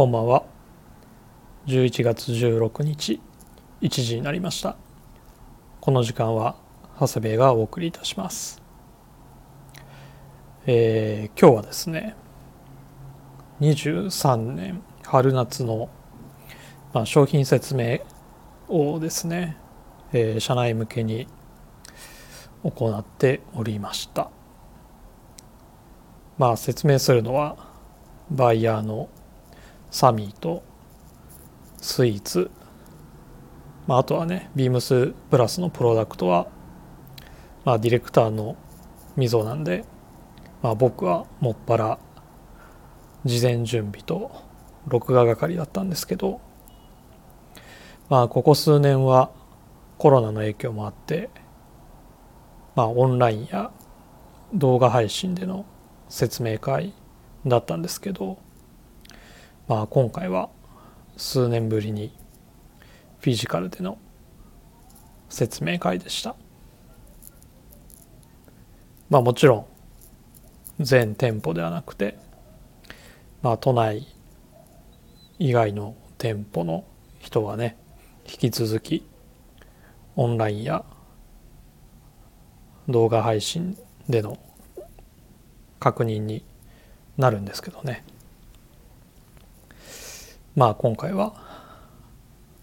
こんばんは。11月16日1時になりました。この時間は長谷部がお送りいたします。えー、今日はですね23年春夏の、まあ、商品説明をですね、えー、社内向けに行っておりました。まあ説明するのはバイヤーのサミーとスイーツ、まあ、あとはねビームスプラスのプロダクトは、まあ、ディレクターの溝なんで、まあ、僕はもっぱら事前準備と録画係だったんですけどまあここ数年はコロナの影響もあってまあオンラインや動画配信での説明会だったんですけど、まあ、今回は数年ぶりにフィジカルでの説明会でした。まあもちろん全店舗ではなくて、まあ都内以外の店舗の人はね、引き続きオンラインや動画配信での確認になるんですけどねまあ今回は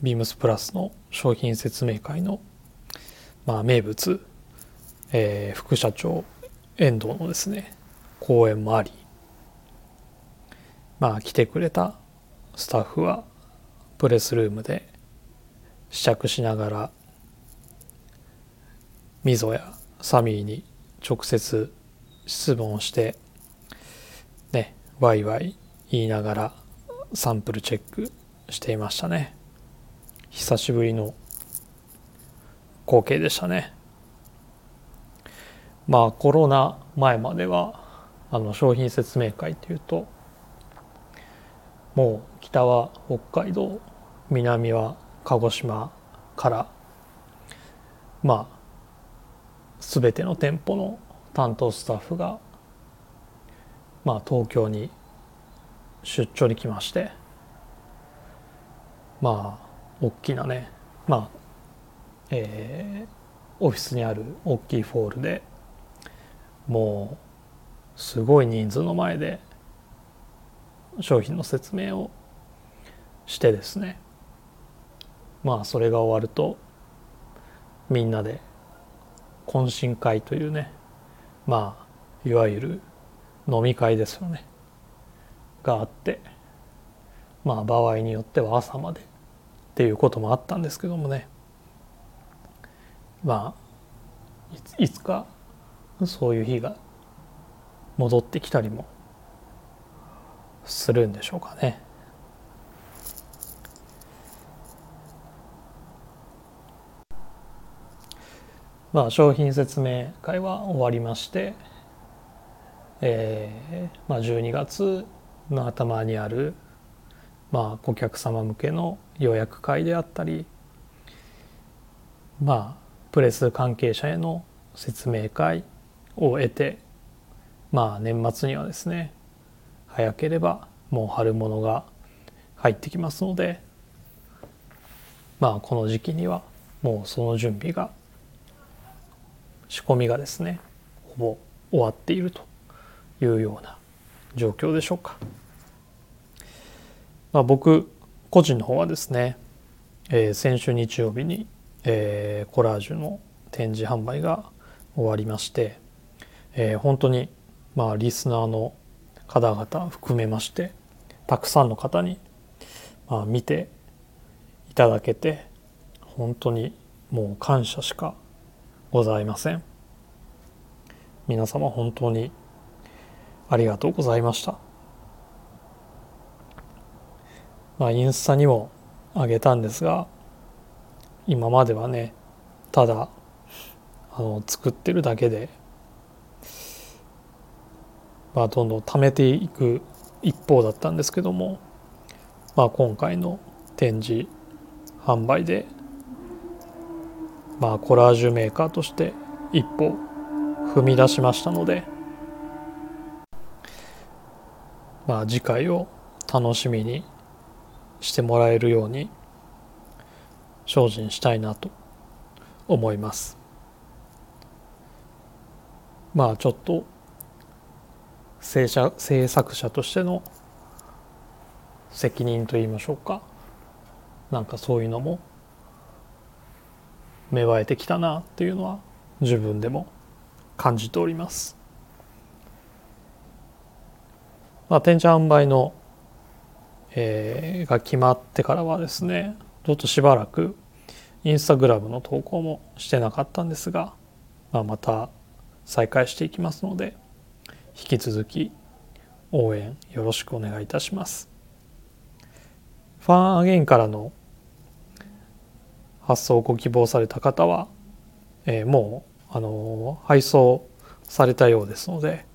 ビームスプラスの商品説明会の、まあ、名物、えー、副社長遠藤のですね講演もありまあ来てくれたスタッフはプレスルームで試着しながらみぞやサミーに直接質問してねワイワイ言いながらサンプルチェックしていましたね。久しぶりの光景でしたね。まあコロナ前まではあの商品説明会っていうともう北は北海道南は鹿児島からまあ全ての店舗の担当スタッフが、まあ、東京に出張に来まして。まあ大きなね。まあえー、オフィスにある大きいフォールでもうすごい人数の前で商品の説明をしてですね。まあそれが終わるとみんなで懇親会というね。まあいわゆる飲み会ですよね。があってまあ場合によっては朝までっていうこともあったんですけどもねまあいつかそういう日が戻ってきたりもするんでしょうかね。まあ、商品説明会は終わりまして、えーまあ、12月の頭にある、まあ、顧客様向けの予約会であったりまあプレス関係者への説明会を得てまあ年末にはですね早ければもう春物が入ってきますのでまあこの時期にはもうその準備が仕込みがですねほぼ終わっているというような状況でしょうか？まあ、僕個人の方はですね、えー、先週日曜日に、えー、コラージュの展示販売が終わりまして、えー、本当にまあリスナーの方々含めましてたくさんの方に、まあ、見ていただけて本当にもう感謝しかございません皆様本当にありがとうございました。まあインスタにもあげたんですが今まではねただあの作ってるだけでまあどんどん貯めていく一方だったんですけどもまあ今回の展示販売でまあコラージュメーカーとして一歩踏み出しましたのでまあ次回を楽しみにしてもらえるように精進したいなと思いますまあちょっと制者制作者としての責任と言いましょうかなんかそういうのも芽生えてきたなっていうのは自分でも感じております。まあ、展示販売の、えー、が決まってからはですねちょっとしばらくインスタグラムの投稿もしてなかったんですが、まあ、また再開していきますので引き続き応援よろしくお願いいたします。ファンアゲインからの発送をご希望された方は、えー、もうあの配送されたようですので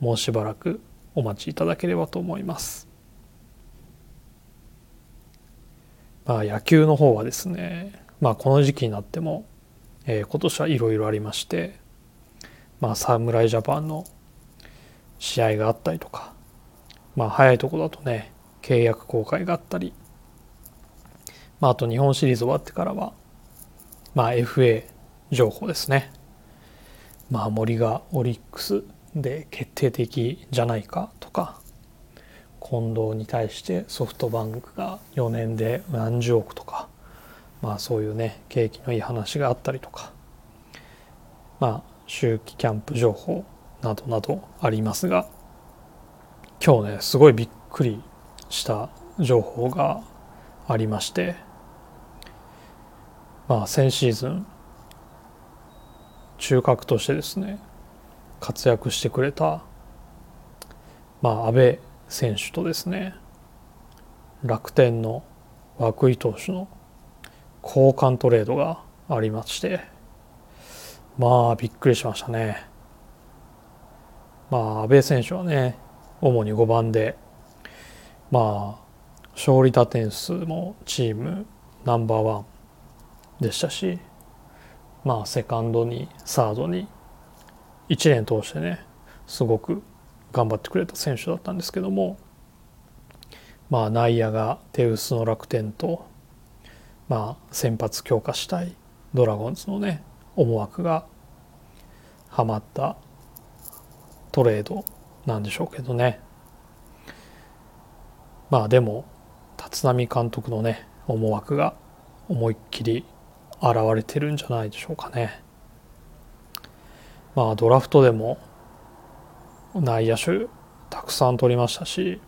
もうしばらくお待ちいただければと思います。まあ、野球の方はですね、まあ、この時期になっても、えー、今年はいろいろありまして、まあ、侍ジャパンの試合があったりとか、まあ、早いとこだとね契約更改があったり、まあ、あと日本シリーズ終わってからは、まあ、FA 情報ですね。まあ、森がオリックスで決定的じゃないかとか近藤に対してソフトバンクが4年で何十億とかまあそういうね景気のいい話があったりとかまあ秋季キャンプ情報などなどありますが今日ねすごいびっくりした情報がありましてまあ先シーズン中核としてですね活躍してくれたまあ阿部選手とですね楽天の涌井投手の交換トレードがありましてまあびっくりしましたね。まあ阿部選手はね主に5番でまあ勝利打点数もチームナンバーワンでしたしまあセカンドにサードに1年通してねすごく頑張ってくれた選手だったんですけどもまあ内野が手薄の楽天とまあ先発強化したいドラゴンズのね思惑がはまったトレードなんでしょうけどねまあでも立浪監督のね思惑が思いっきり現れてるんじゃないでしょうかね。まあドラフトでも内野手たくさん取りましたし、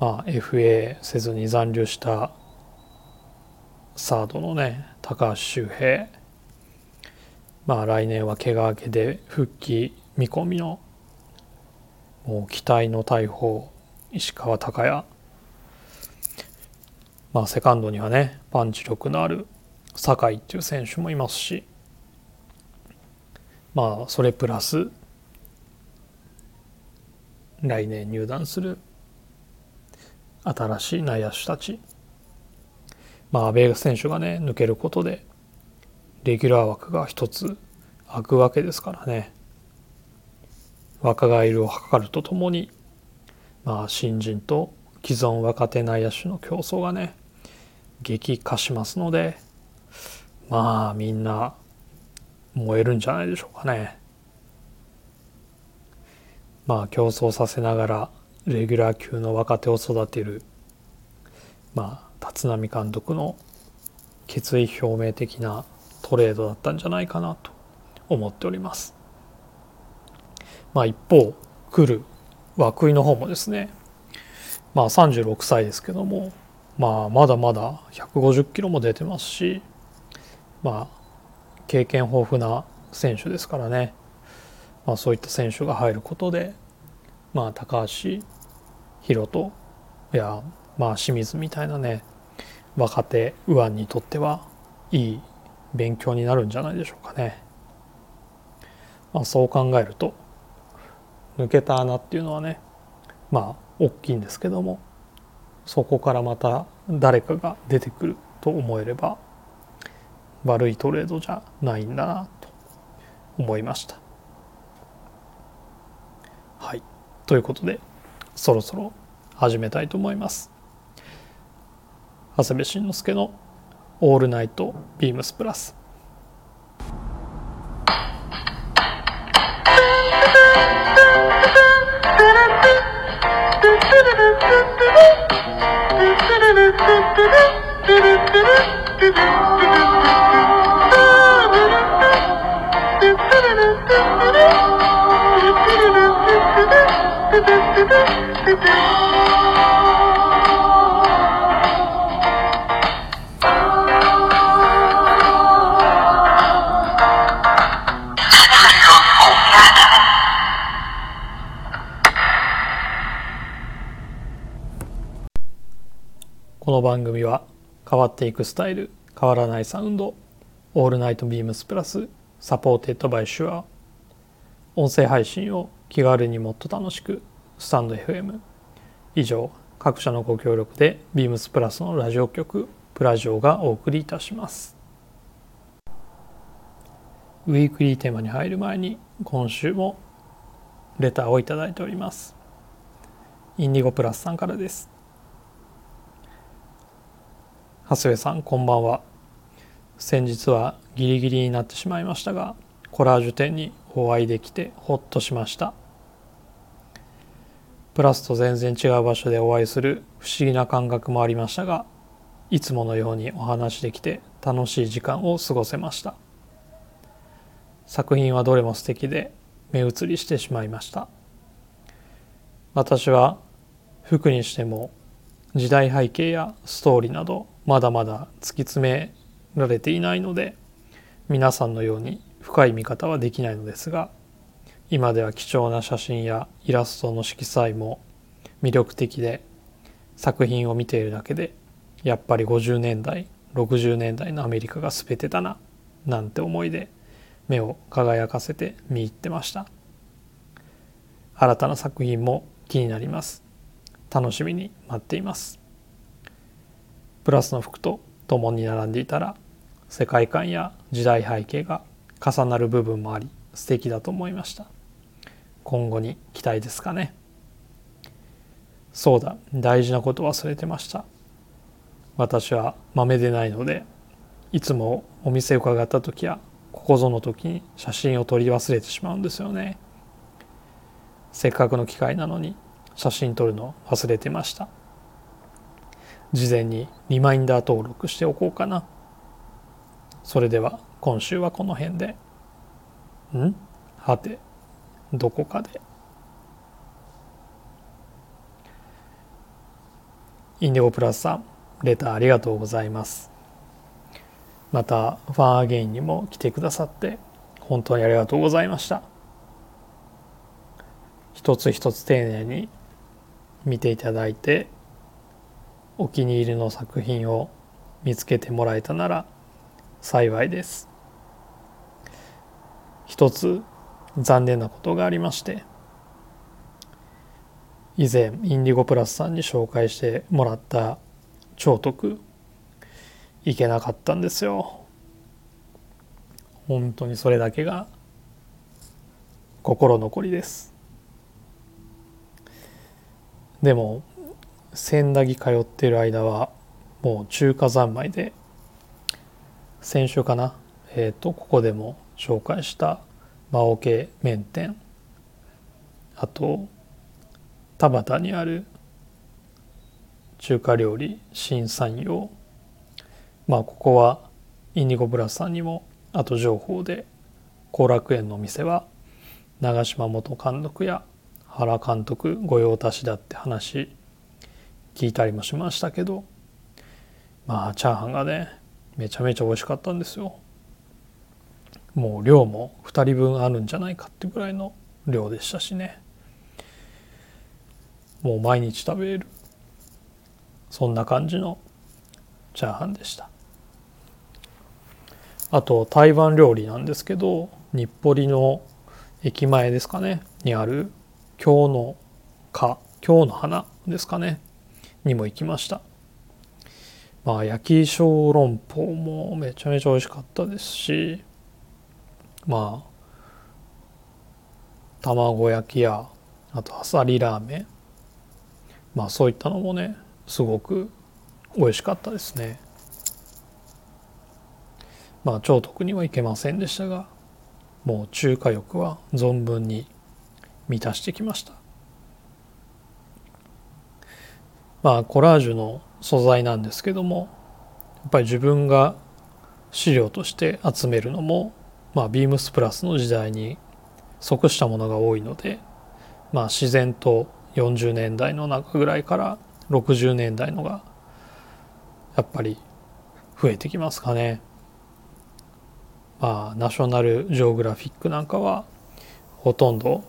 まあ、FA せずに残留したサードのね高橋周平。まあ来年は怪我明けで復帰見込みのもう期待の大砲石川昂弥。まあセカンドにはねパンチ力のある酒井っていう選手もいますし。まあそれプラス来年入団する新しい内野手たち。まあ阿部選手がね抜けることでレギュラー枠が一つ空くわけですからね。若返りを図るとともにまあ、新人と既存若手内野手の競争がね激化しますのでまあみんな燃えるんじゃないでしょうかね。まあ競争させながらレギュラー級の若手を育てるまあ立浪監督の決意表明的なトレードだったんじゃないかなと思っております。まあ一方来る涌井の方もですねまあ36歳ですけどもまあまだまだ150キロも出てますしまあ経験豊富な選手ですからね、まあ、そういった選手が入ることでまあ高橋宏斗やまあ清水みたいなね若手右腕にとってはいい勉強になるんじゃないでしょうかね。まあ、そう考えると抜けた穴っていうのはねまあ大きいんですけどもそこからまた誰かが出てくると思えれば悪いトレードじゃないんだなと思いました。はいということでそろそろ始めたいと思います。長谷部慎之介の「オールナイトビームスプラス」この番組は変わっていくスタイル変わらないサウンド All Night BEAMS+ supported by Shure。音声配信を気軽にもっと楽しく。スタンド FM 以上各社のご協力でビームスプラスのラジオ局プラジオがお送りいたします。ウィークリーテーマに入る前に今週もレターをいただいております。インディゴプラスさんからです。長谷部さんこんばんは。先日はギリギリになってしまいましたがコラージュ展にお会いできてほっとしました。プラスと全然違う場所でお会いする不思議な感覚もありましたがいつものようにお話できて楽しい時間を過ごせました。作品はどれも素敵で目移りしてしまいました。私は服にしても時代背景やストーリーなどまだまだ突き詰められていないので皆さんのように深い見方はできないのですが今では貴重な写真やイラストの色彩も魅力的で作品を見ているだけでやっぱり50年代60年代のアメリカが全てだななんて思いで目を輝かせて見入ってました。新たな作品も気になります。楽しみに待っています。プラスの服と共に並んでいたら世界観や時代背景が重なる部分もあり素敵だと思いました。今後に期待ですかね。そうだ大事なこと忘れてました。私は豆でないのでいつもお店伺った時やここぞの時に写真を撮り忘れてしまうんですよね。せっかくの機会なのに写真撮るの忘れてました。事前にリマインダー登録しておこうかな。それでは今週はこの辺で。ん？はて。どこかで。インディゴプラスさんレターありがとうございます。またファンアゲインにも来てくださって本当にありがとうございました。一つ一つ丁寧に見ていただいてお気に入りの作品を見つけてもらえたなら幸いです。一つ残念なことがありまして以前インディゴプラスさんに紹介してもらった超徳いけなかったんですよ。本当にそれだけが心残りです。でも千駄木通ってる間はもう中華三昧で先週かなえっ、ー、とここでも紹介した魔王系麺店。あと田端にある中華料理新山陽まあここはインディゴブラスさんにもあと情報で後楽園のお店は長島元監督や原監督御用達だって話聞いたりもしましたけどまあチャーハンがねめちゃめちゃ美味しかったんですよ。もう量も2人分あるんじゃないかってぐらいの量でしたしね。もう毎日食べれる。そんな感じのチャーハンでした。あと台湾料理なんですけど日暮里の駅前ですかね。にある今日の花今日の花ですかね。にも行きました。まあ焼き小籠包もめちゃめちゃ美味しかったですしまあ卵焼きやあとあさりラーメン。まあそういったのもねすごく美味しかったですね。まあ超徳には行けませんでしたがもう中華欲は存分に満たしてきました。まあコラージュの素材なんですけどもやっぱり自分が資料として集めるのもまあビームスプラスの時代に即したものが多いのでまあ自然と40年代の中ぐらいから60年代のがやっぱり増えてきますかね。まあナショナルジオグラフィックなんかはほとんど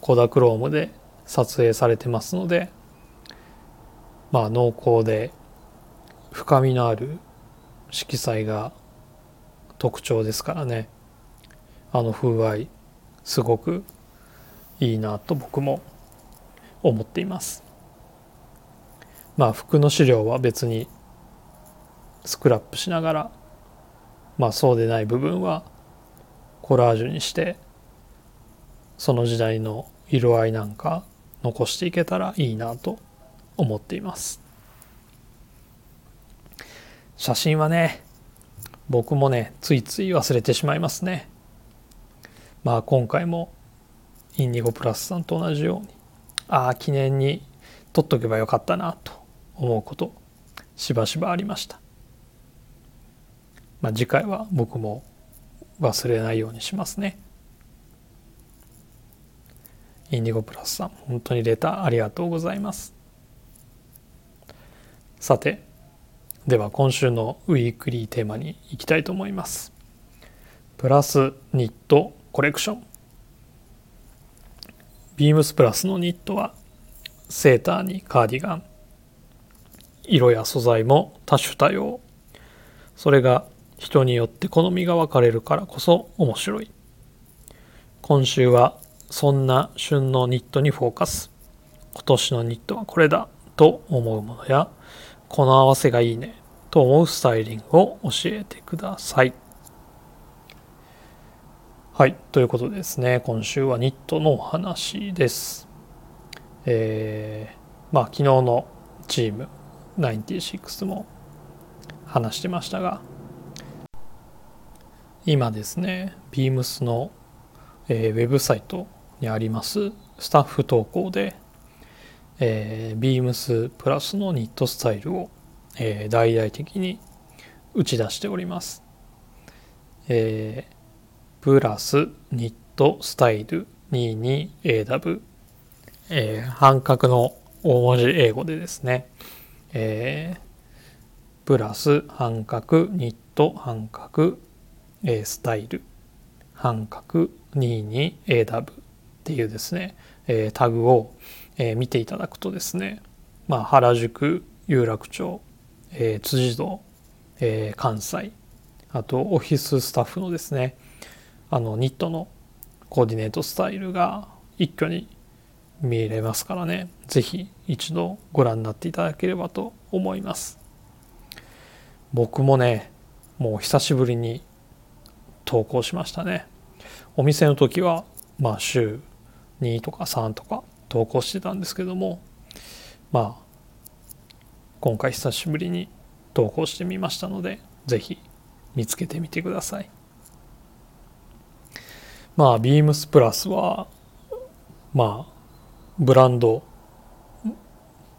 コダクロームで撮影されてますのでまあ濃厚で深みのある色彩が特徴ですからねあの風合いすごくいいなと僕も思っています。まあ服の資料は別にスクラップしながらまあそうでない部分はコラージュにしてその時代の色合いなんか残していけたらいいなと思っています。写真はね僕もねついつい忘れてしまいますね。まあ今回もインディゴプラスさんと同じようにああ記念に撮っとけばよかったなと思うことしばしばありました。まあ次回は僕も忘れないようにしますね。インディゴプラスさん本当にレターありがとうございます。さてでは今週のウィークリーテーマに行きたいと思います。プラスニットコレクション。ビームスプラスのニットはセーターにカーディガン。色や素材も多種多様。それが人によって好みが分かれるからこそ面白い。今週はそんな旬のニットにフォーカス。今年のニットはこれだ。と思うものやこの合わせがいいね。と思うスタイリングを教えてください。はいということでですね。今週はニットのお話です。えー、まあ昨日のチーム96も話してましたが今ですね beams の、えー、ウェブサイトにありますスタッフ投稿で、えー、beams プラスのニットスタイルを、えー、大々的に打ち出しております、えー、プラスニットスタイル 22AW、えー、半角の大文字英語でですね。えー、プラス半角ニット半角、えー、スタイル。半角 22AW っていうですね、えー、タグを、えー、見ていただくとですね、まあ、原宿有楽町、えー、辻堂、えー、関西。あとオフィススタッフのですね。あのニットのコーディネートスタイルが一挙に見えれますからね。是非一度ご覧になっていただければと思います。僕もねもう久しぶりに投稿しましたね。お店の時はまあ週2とか3とか投稿してたんですけどもまあ今回久しぶりに投稿してみましたので是非見つけてみてください。まあビームスプラスはまあブランド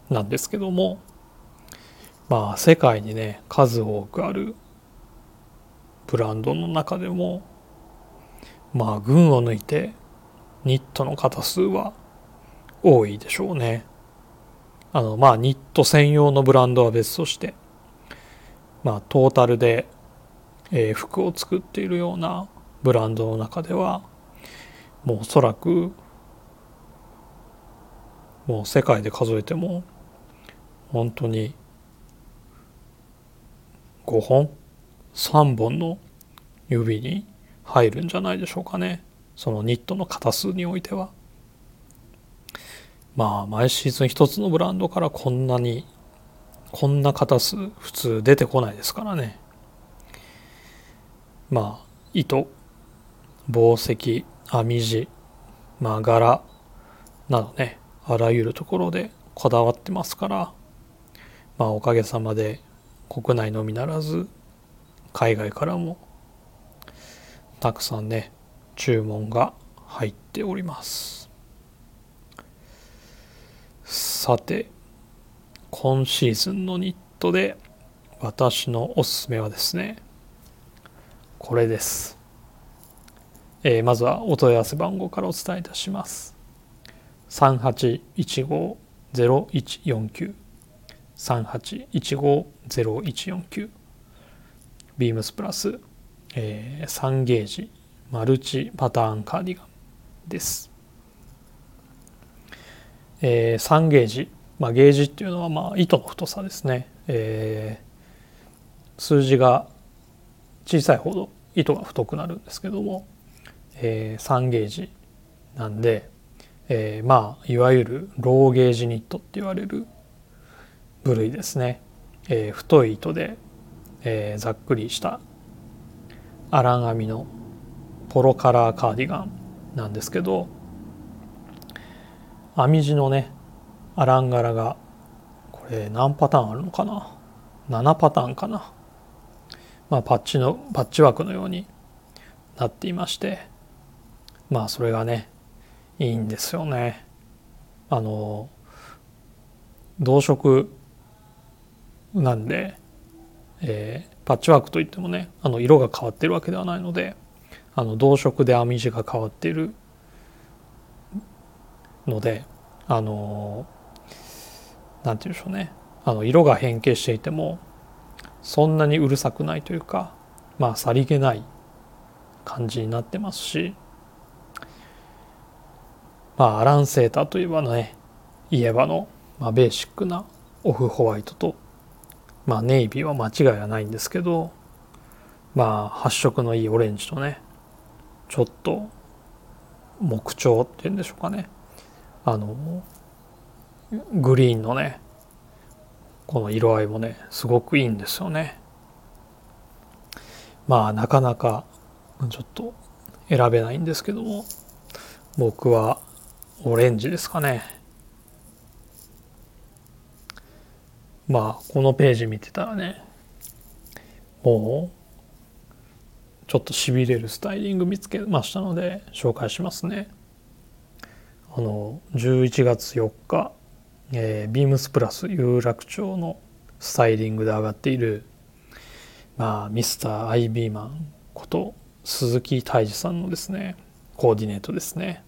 なんですけどもまあ世界にね数多くあるブランドの中でもまあ群を抜いてニットの型数は多いでしょうね。あのまあニット専用のブランドは別としてまあトータルで、えー、服を作っているようなブランドの中ではもうおそらくもう世界で数えても本当に5本3本の指に入るんじゃないでしょうかね。そのニットの型数においては。まあ毎シーズン一つのブランドからこんなにこんな型数普通出てこないですからね。まあ糸紡績編み地まあ柄などねあらゆるところでこだわってますからまあおかげさまで国内のみならず海外からもたくさんね注文が入っております。さて今シーズンのニットで私のおすすめはですねこれです、えー、まずはお問い合わせ番号からお伝えいたします。3815-0149 3815-0149ビームスプラス、えー、3ゲージマルチパターンカーディガンです、えー、3ゲージ、まあ、ゲージっていうのはまあ糸の太さですね、えー、数字が小さいほど糸が太くなるんですけども、えー、3ゲージなんで、えー、まあいわゆるローゲージニットって言われる部類ですね、えー、太い糸で、えー、ざっくりしたアラン編みのポロカラーカーディガンなんですけど編み地のねアラン柄がこれ何パターンあるのかな？7パターンかな？まあパッチのパッチワークのようになっていましてまあそれがねいいんですよね。あの同色なんで、えー、パッチワークといってもねあの色が変わってるわけではないのであの同色で編み地が変わっているのであのなんて言うんでしょうね。あの色が変形していてもそんなにうるさくないというかまあさりげない感じになってますしまあアランセーターといえばね言えばの、まあ、ベーシックなオフホワイトとまあネイビーは間違いはないんですけどまあ発色のいいオレンジとねちょっと木調っていうんでしょうかね。あのグリーンのねこの色合いもねすごくいいんですよね。まあなかなかちょっと選べないんですけども僕はオレンジですかね。まあこのページ見てたらねもうちょっとしびれるスタイリング見つけましたので紹介しますね。あの11月4日、えー、ビームスプラス有楽町のスタイリングで上がっているまあミスターアイビーマンこと鈴木泰治さんのですねコーディネートですね。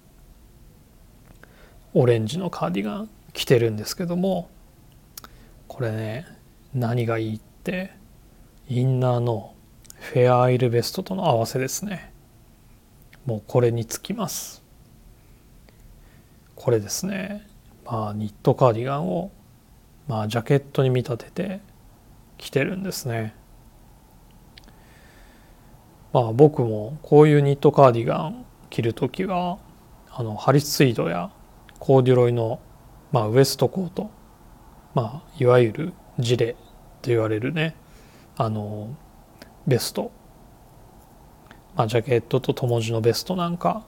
オレンジのカーディガン着てるんですけどもこれね何がいいってインナーのフェアアイルベストとの合わせですね。もうこれにつきます。これですねまあニットカーディガンをまあジャケットに見立てて着てるんですね。まあ僕もこういうニットカーディガン着る時はあのハリスツイードやコーデュロイの、まあ、ウエストコートまあ、いわゆるジレと言われるねあのベスト、まあ、ジャケットと友字のベストなんか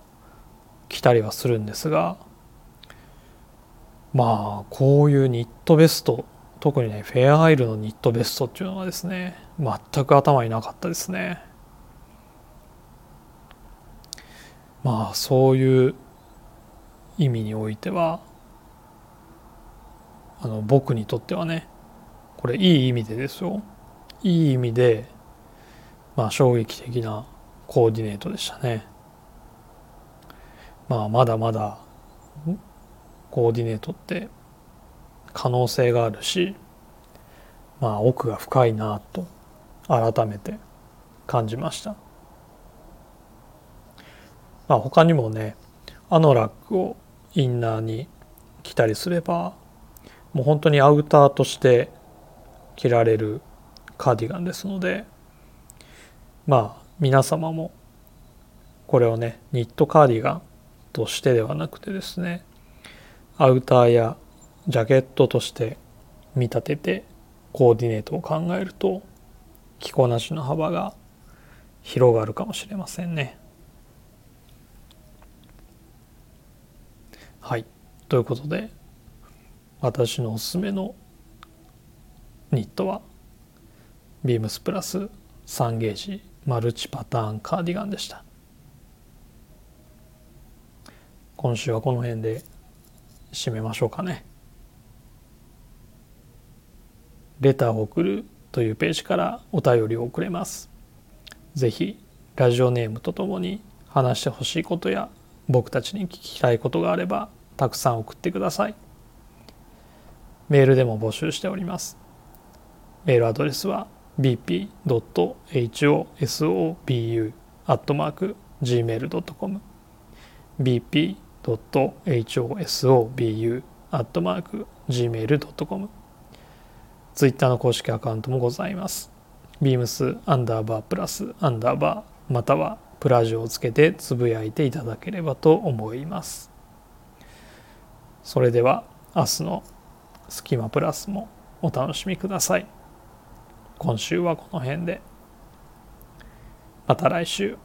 着たりはするんですがまあこういうニットベスト特にねフェアアイルのニットベストっていうのはですね全く頭になかったですね。まあそういう意味においてはあの僕にとってはねこれいい意味でですよ。いい意味でまあ衝撃的なコーディネートでしたね。まあまだまだコーディネートって可能性があるしまあ奥が深いなと改めて感じました。まあ他にもねアノラックをインナーに着たりすればもう本当にアウターとして着られるカーディガンですのでまあ皆様もこれをねニットカーディガンとしてではなくてですねアウターやジャケットとして見立ててコーディネートを考えると着こなしの幅が広がるかもしれませんね。はい。ということで私のおすすめのニットはビームスプラス3ゲージマルチパターンカーディガンでした。今週はこの辺で締めましょうかね。レターを送るというページからお便りを送れます。ぜひラジオネームとともに話してほしいことや僕たちに聞きたいことがあればたくさん送ってくださいメールでも募集しておりますメールアドレスは bp.hosobu.gmail.com bp.hosobu.gmail.com ツイッターの公式アカウントもございます。ビームスアンダーバープラスアンダーバーまたはプラジオをつけてつぶやいていただければと思います。それでは明日のスキマプラスもお楽しみください。今週はこの辺で。また来週。